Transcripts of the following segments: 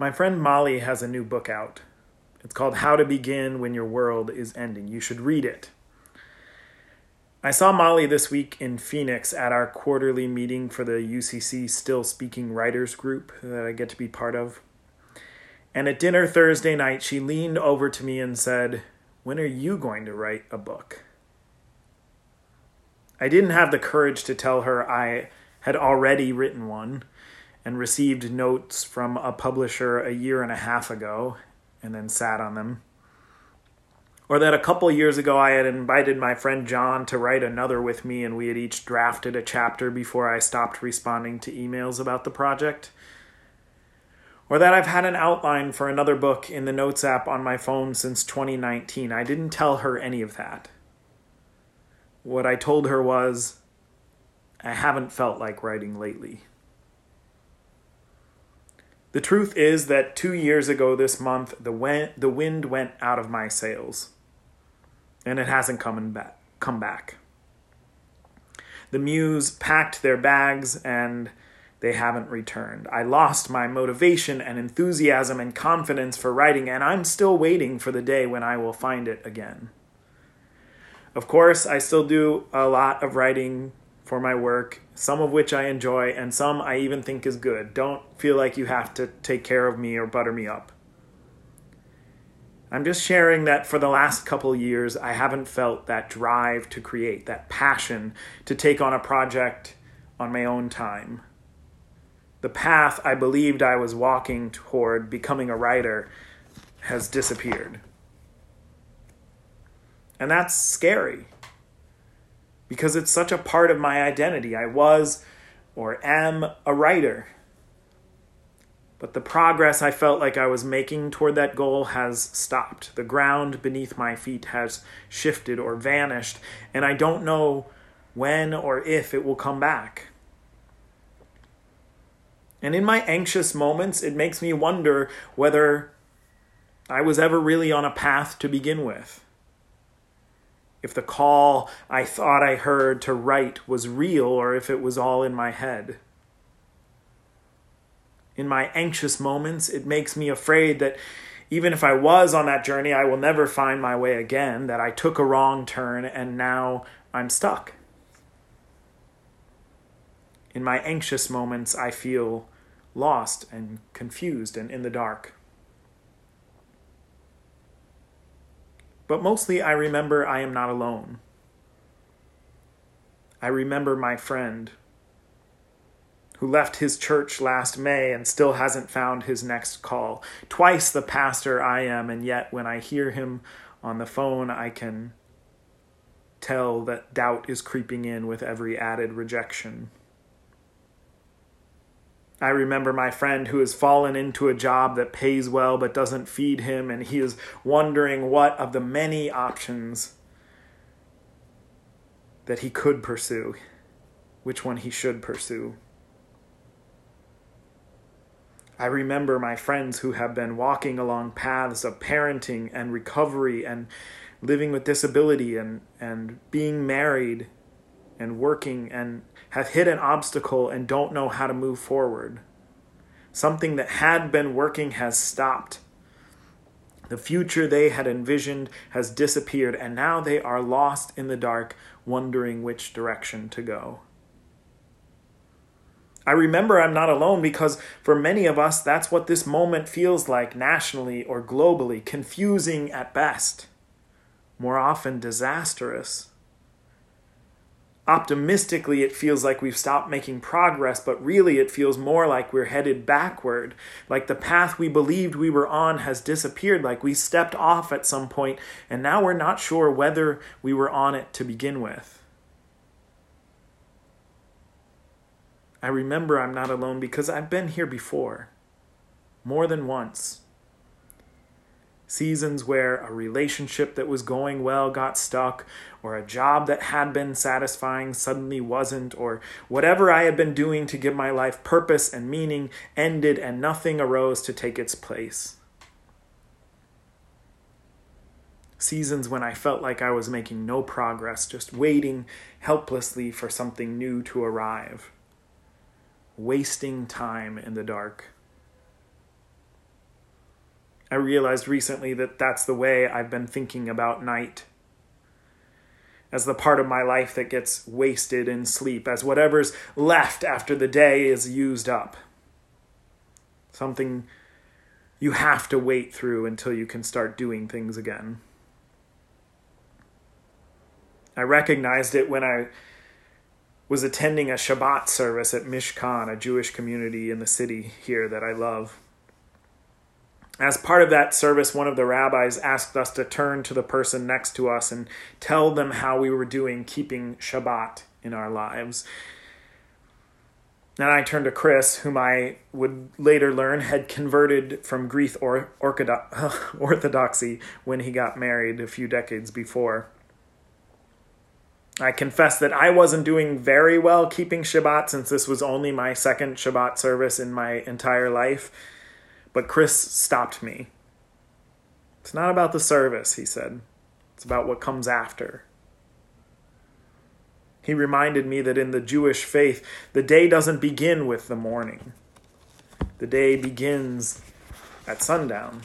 My friend Molly has a new book out. It's called How to Begin When Your World is Ending. You should read it. I saw Molly this week in Phoenix at our quarterly meeting for the UCC Still Speaking Writers Group that I get to be part of. And at dinner Thursday night, she leaned over to me and said, When are you going to write a book? I didn't have the courage to tell her I had already written one and received notes from a publisher a year and a half ago and then sat on them. Or that a couple years ago I had invited my friend John to write another with me and we had each drafted a chapter before I stopped responding to emails about the project. Or that I've had an outline for another book in the Notes app on my phone since 2019. I didn't tell her any of that. What I told her was, I haven't felt like writing lately. The truth is that two years ago this month, the, wind, the wind went out of my sails, and it hasn't come, back, come back. The Muse packed their bags and they haven't returned. I lost my motivation and enthusiasm and confidence for writing, and I'm still waiting for the day when I will find it again. Of course, I still do a lot of writing for my work, some of which I enjoy, and some I even think is good. Don't feel like you have to take care of me or butter me up. I'm just sharing that for the last couple years, I haven't felt that drive to create, that passion to take on a project on my own time. The path I believed I was walking toward becoming a writer has disappeared. And that's scary because it's such a part of my identity. I was or am a writer. But the progress I felt like I was making toward that goal has stopped. The ground beneath my feet has shifted or vanished, and I don't know when or if it will come back. And in my anxious moments, it makes me wonder whether I was ever really on a path to begin with if the call I thought I heard to write was real or if it was all in my head. In my anxious moments, it makes me afraid that even if I was on that journey, I will never find my way again, that I took a wrong turn and now I'm stuck. In my anxious moments, I feel lost and confused and in the dark. But mostly, I remember I am not alone. I remember my friend who left his church last May and still hasn't found his next call. Twice the pastor I am, and yet when I hear him on the phone, I can tell that doubt is creeping in with every added rejection. I remember my friend who has fallen into a job that pays well but doesn't feed him, and he is wondering what of the many options that he could pursue, which one he should pursue. I remember my friends who have been walking along paths of parenting and recovery and living with disability and, and being married and working and have hit an obstacle and don't know how to move forward. Something that had been working has stopped. The future they had envisioned has disappeared, and now they are lost in the dark, wondering which direction to go. I remember I'm not alone because for many of us, that's what this moment feels like nationally or globally confusing at best, more often disastrous optimistically it feels like we've stopped making progress, but really it feels more like we're headed backward. Like the path we believed we were on has disappeared, like we stepped off at some point, and now we're not sure whether we were on it to begin with. I remember I'm not alone because I've been here before, more than once seasons where a relationship that was going well got stuck, or a job that had been satisfying suddenly wasn't, or whatever I had been doing to give my life purpose and meaning ended and nothing arose to take its place. Seasons when I felt like I was making no progress, just waiting helplessly for something new to arrive, wasting time in the dark. I realized recently that that's the way I've been thinking about night. As the part of my life that gets wasted in sleep, as whatever's left after the day is used up. Something you have to wait through until you can start doing things again. I recognized it when I was attending a Shabbat service at Mishkan, a Jewish community in the city here that I love. As part of that service, one of the rabbis asked us to turn to the person next to us and tell them how we were doing keeping Shabbat in our lives. And I turned to Chris, whom I would later learn had converted from Greek or- Orthodoxy when he got married a few decades before. I confess that I wasn't doing very well keeping Shabbat since this was only my second Shabbat service in my entire life. But Chris stopped me. It's not about the service, he said. It's about what comes after. He reminded me that in the Jewish faith, the day doesn't begin with the morning, the day begins at sundown.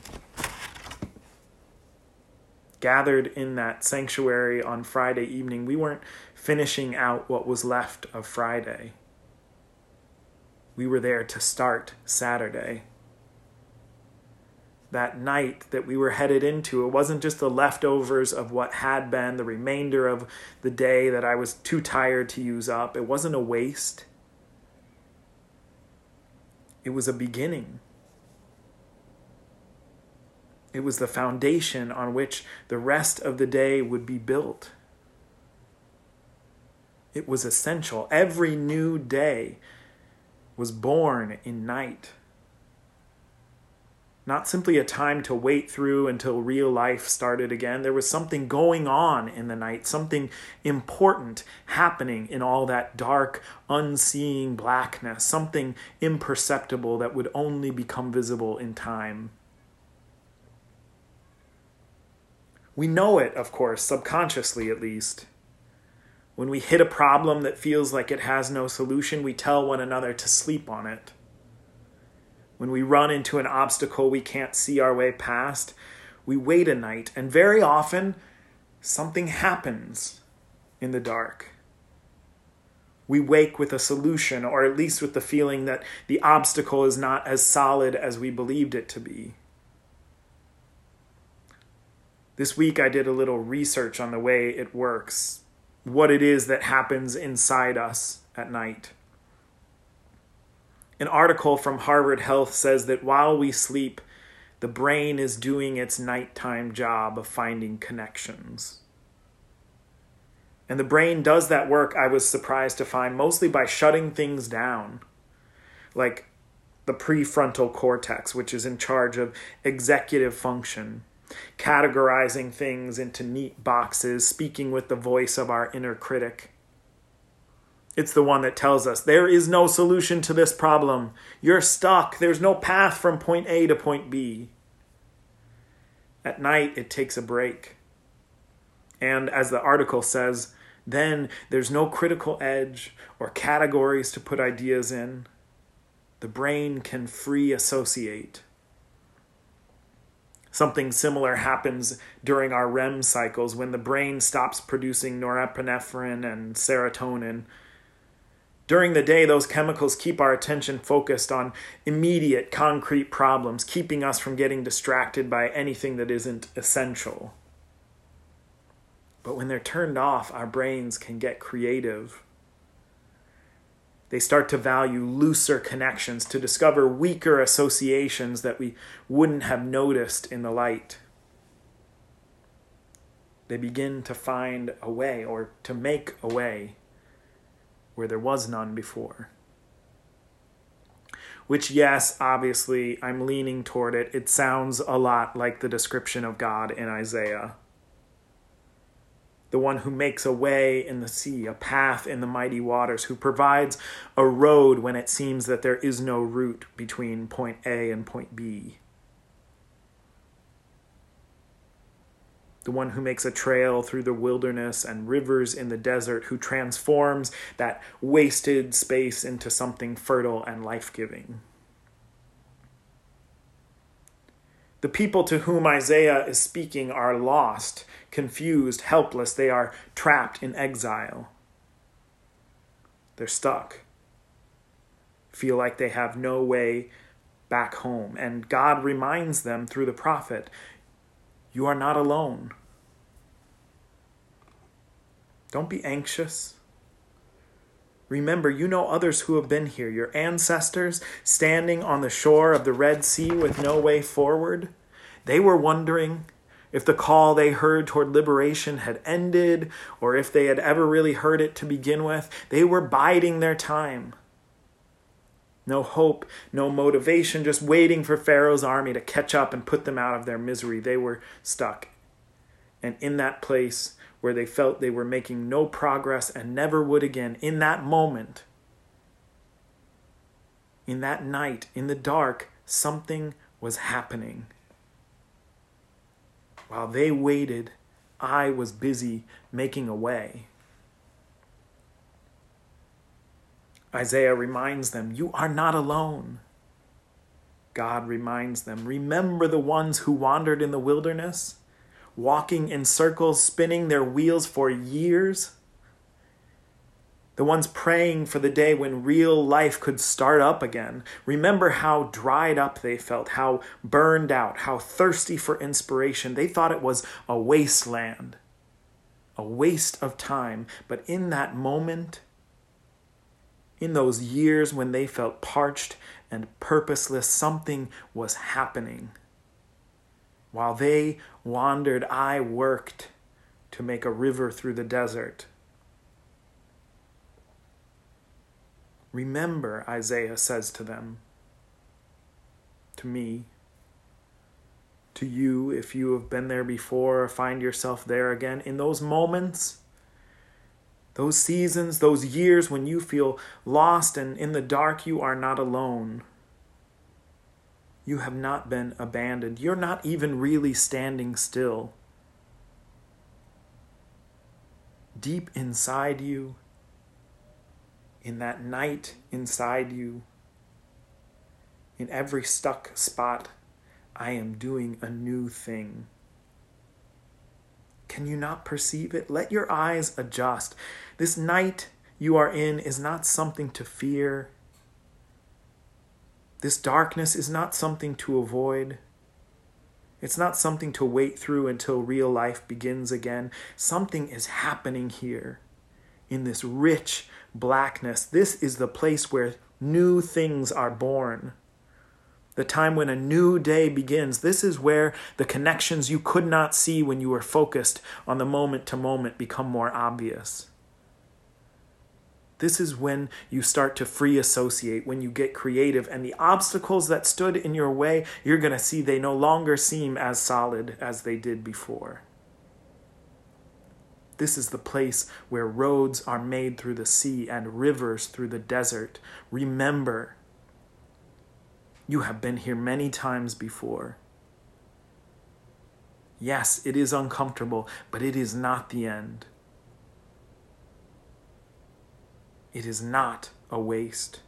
Gathered in that sanctuary on Friday evening, we weren't finishing out what was left of Friday. We were there to start Saturday that night that we were headed into. It wasn't just the leftovers of what had been, the remainder of the day that I was too tired to use up. It wasn't a waste, it was a beginning. It was the foundation on which the rest of the day would be built. It was essential. Every new day was born in night not simply a time to wait through until real life started again. There was something going on in the night, something important happening in all that dark, unseeing blackness, something imperceptible that would only become visible in time. We know it, of course, subconsciously at least. When we hit a problem that feels like it has no solution, we tell one another to sleep on it when we run into an obstacle we can't see our way past, we wait a night, and very often something happens in the dark. We wake with a solution, or at least with the feeling that the obstacle is not as solid as we believed it to be. This week I did a little research on the way it works, what it is that happens inside us at night. An article from Harvard Health says that while we sleep, the brain is doing its nighttime job of finding connections. And the brain does that work, I was surprised to find, mostly by shutting things down, like the prefrontal cortex, which is in charge of executive function, categorizing things into neat boxes, speaking with the voice of our inner critic. It's the one that tells us there is no solution to this problem. You're stuck. There's no path from point A to point B. At night, it takes a break. And as the article says, then there's no critical edge or categories to put ideas in. The brain can free associate. Something similar happens during our REM cycles when the brain stops producing norepinephrine and serotonin during the day, those chemicals keep our attention focused on immediate, concrete problems, keeping us from getting distracted by anything that isn't essential. But when they're turned off, our brains can get creative. They start to value looser connections, to discover weaker associations that we wouldn't have noticed in the light. They begin to find a way or to make a way where there was none before. Which, yes, obviously, I'm leaning toward it. It sounds a lot like the description of God in Isaiah. The one who makes a way in the sea, a path in the mighty waters, who provides a road when it seems that there is no route between point A and point B. the one who makes a trail through the wilderness and rivers in the desert, who transforms that wasted space into something fertile and life giving. The people to whom Isaiah is speaking are lost, confused, helpless. They are trapped in exile. They're stuck, feel like they have no way back home. And God reminds them through the prophet you are not alone. Don't be anxious. Remember, you know others who have been here, your ancestors standing on the shore of the Red Sea with no way forward. They were wondering if the call they heard toward liberation had ended or if they had ever really heard it to begin with. They were biding their time. No hope, no motivation, just waiting for Pharaoh's army to catch up and put them out of their misery. They were stuck. And in that place, where they felt they were making no progress and never would again, in that moment, in that night, in the dark, something was happening. While they waited, I was busy making a way. Isaiah reminds them, You are not alone. God reminds them, Remember the ones who wandered in the wilderness? walking in circles, spinning their wheels for years. The ones praying for the day when real life could start up again. Remember how dried up they felt, how burned out, how thirsty for inspiration. They thought it was a wasteland, a waste of time. But in that moment, in those years when they felt parched and purposeless, something was happening. While they wandered, I worked to make a river through the desert. Remember, Isaiah says to them, to me, to you, if you have been there before or find yourself there again, in those moments, those seasons, those years when you feel lost and in the dark, you are not alone you have not been abandoned. You're not even really standing still. Deep inside you, in that night inside you, in every stuck spot, I am doing a new thing. Can you not perceive it? Let your eyes adjust. This night you are in is not something to fear. This darkness is not something to avoid. It's not something to wait through until real life begins again. Something is happening here in this rich blackness. This is the place where new things are born. The time when a new day begins. This is where the connections you could not see when you were focused on the moment to moment become more obvious. This is when you start to free associate, when you get creative, and the obstacles that stood in your way, you're going to see they no longer seem as solid as they did before. This is the place where roads are made through the sea and rivers through the desert. Remember, you have been here many times before. Yes, it is uncomfortable, but it is not the end. It is not a waste,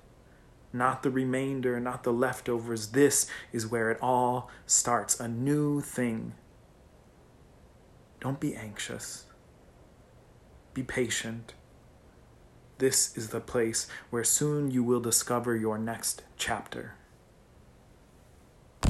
not the remainder, not the leftovers. This is where it all starts a new thing. Don't be anxious, be patient. This is the place where soon you will discover your next chapter.